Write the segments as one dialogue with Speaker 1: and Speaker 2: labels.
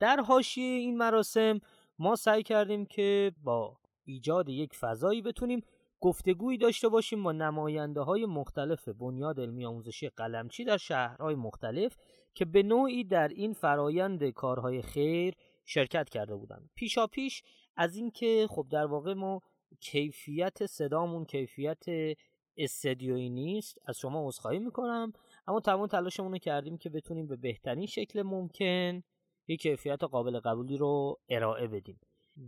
Speaker 1: در حاشیه این مراسم ما سعی کردیم که با ایجاد یک فضایی بتونیم گفتگویی داشته باشیم با نماینده های مختلف بنیاد علمی آموزشی قلمچی در شهرهای مختلف که به نوعی در این فرایند کارهای خیر شرکت کرده بودند. پیشا پیش از اینکه خب در واقع ما کیفیت صدامون کیفیت استدیویی نیست از شما عذرخواهی می‌کنم اما تمام تلاشمون رو کردیم که بتونیم به بهترین شکل ممکن یک کیفیت قابل قبولی رو ارائه بدیم.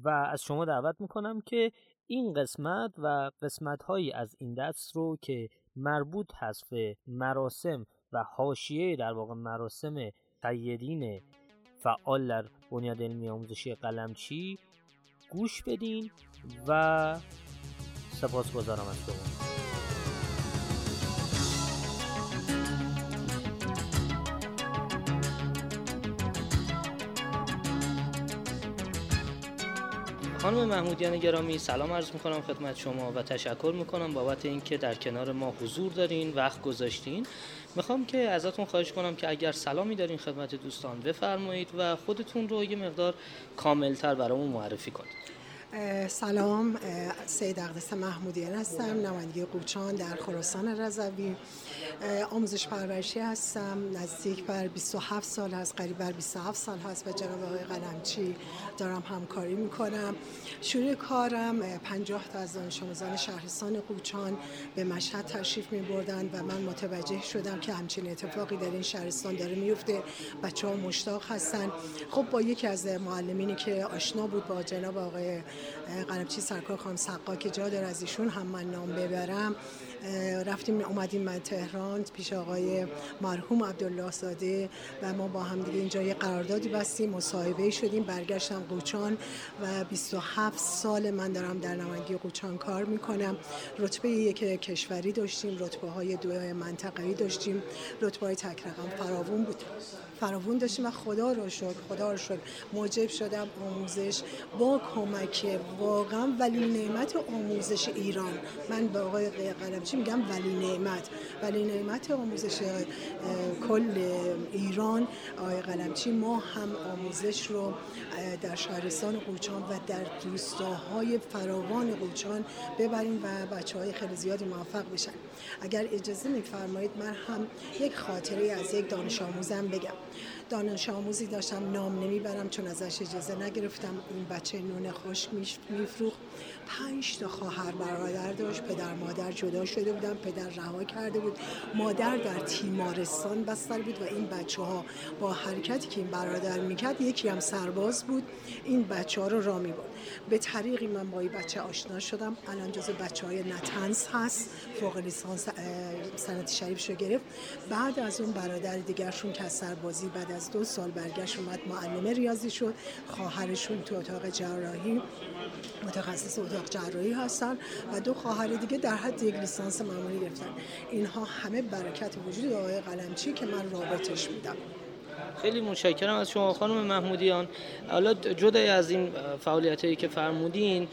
Speaker 1: و از شما دعوت می‌کنم که این قسمت و قسمت هایی از این دست رو که مربوط هست به مراسم و حاشیه در واقع مراسم قیدین فعال در بنیاد علمی آموزشی قلمچی گوش بدین و سپاس گذارم از شما. خانم محمودیان گرامی سلام عرض می‌کنم خدمت شما و تشکر می‌کنم بابت اینکه در کنار ما حضور دارین وقت گذاشتین. می‌خوام که ازتون خواهش کنم که اگر سلامی دارین خدمت دوستان بفرمایید و خودتون رو یه مقدار کاملتر برامون معرفی کنید.
Speaker 2: سلام سید اقدس محمودیان هستم نمایندگی قوچان در خراسان رضوی. آموزش پرورشی هستم نزدیک بر 27 سال هست قریب بر 27 سال هست و جناب آقای قلمچی دارم همکاری می‌کنم. شروع کارم 50 تا از دانش آموزان شهرستان قوچان به مشهد تشریف می بردن و من متوجه شدم که همچین اتفاقی در این شهرستان داره میفته بچه ها مشتاق هستن. خب با یکی از معلمینی که آشنا بود با جناب آقای قلمچی سرکار خانم سقا که جا داره از ایشون هم من نام ببرم. رفتیم اومدیم من تهران پیش آقای مرحوم عبدالله ساده و ما با هم دیگه اینجا یه قراردادی بستیم مصاحبه شدیم برگشتم قوچان و 27 سال من دارم در نمایندگی قوچان کار می‌کنم. رتبه یک کشوری داشتیم رتبه های دو منطقه‌ای داشتیم. رتبه های تک رقم فراوون بود. فراوون داشتیم و خدا رو شکر خدا رو شکر. موجب شدم آموزش. با کمک واقعا ولی نعمت آموزش ایران. من به آقای قلمچی میگم ولی نعمت. ولی نعمت آموزش کل ایران. آقای قلمچی ما هم آموزش رو در شهرستان قوچان و در روستاهای فراوان قوچان ببریم و بچه های خیلی زیادی موفق بشن. اگر اجازه میفرمایید من هم یک خاطره از یک دانش آموزم بگم. دانش آموزی داشتم نام نمی‌برم چون ازش اجازه نگرفتم. این بچه نون خشک میفروخت. پنج تا خواهر برادر داشت پدر مادر جدا شده بودن پدر رها کرده بود. مادر در تیمارستان بستر بود و این بچه ها با حرکتی که این برادر می‌کرد یکی هم سرباز بود. این بچه ها رو را می به طریقی من با این بچه آشنا شدم. الان جز بچه های نتنس هست. فوق لیسانس سنت شریف رو گرفت. بعد از اون برادر دیگرشون که از سربازی بعد از دو سال برگشت اومد معلم ریاضی شد. خواهرشون تو اتاق جراحی متخصص اتاق جراحی هستن و دو خواهر دیگه در حد یک لیسانس معمولی گرفتن. اینها همه برکت وجود آقای قلمچی که من رابطش میدم
Speaker 1: خیلی متشکرم از شما خانم محمودیان. حالا جدای از این فعالیت هایی که فرمودین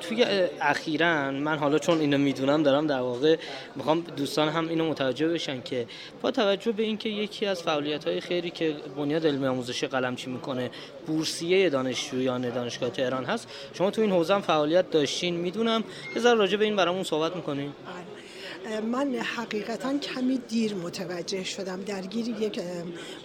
Speaker 1: توی اخیرا من حالا چون اینو می‌دونم دارم در واقع می‌خوام دوستان هم اینو متوجه بشن که با توجه به اینکه یکی از فعالیت های خیری که بنیاد علمی آموزشی قلمچی می‌کنه بورسیه دانشجویان دانشگاه تهران هست شما تو این حوزه فعالیت داشتین می‌دونم. یه ذره راجع به این برامون صحبت می‌کنین.
Speaker 2: بله. من حقیقتا کمی دیر متوجه شدم. درگیر یک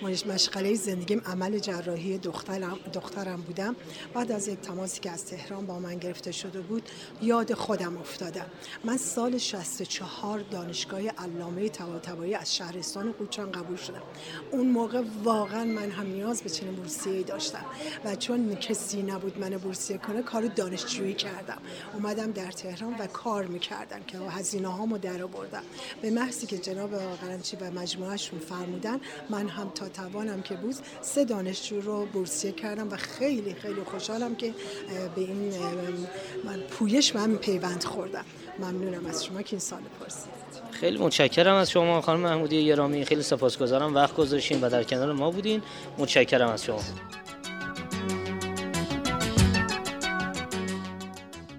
Speaker 2: مشغله زندگیم عمل جراحی دخترم, دخترم بودم. بعد از یک تماسی که از تهران با من گرفته شده بود یاد خودم افتادم من سال 64 دانشگاه علامه طباطبایی از شهرستان قوچان قبول شدم. اون موقع واقعا من هم نیاز به چنین بورسیه داشتم. و چون کسی نبود من بورسیه کنه کار دانشجویی کردم. اومدم در تهران و کار می‌کردم که هزینه هامو در آوردم به محضی که جناب قرنچی و مجموعهشون فرمودن من هم تا توانم که بود سه دانشجو رو بورسیه کردم و خیلی خیلی خوشحالم که به این من پویش من پیوند خوردم. ممنونم از شما که این سال پرسید
Speaker 1: خیلی متشکرم از شما خانم محمودی گرامی خیلی سپاسگزارم. وقت گذاشتین و در کنار ما بودین. متشکرم از شما.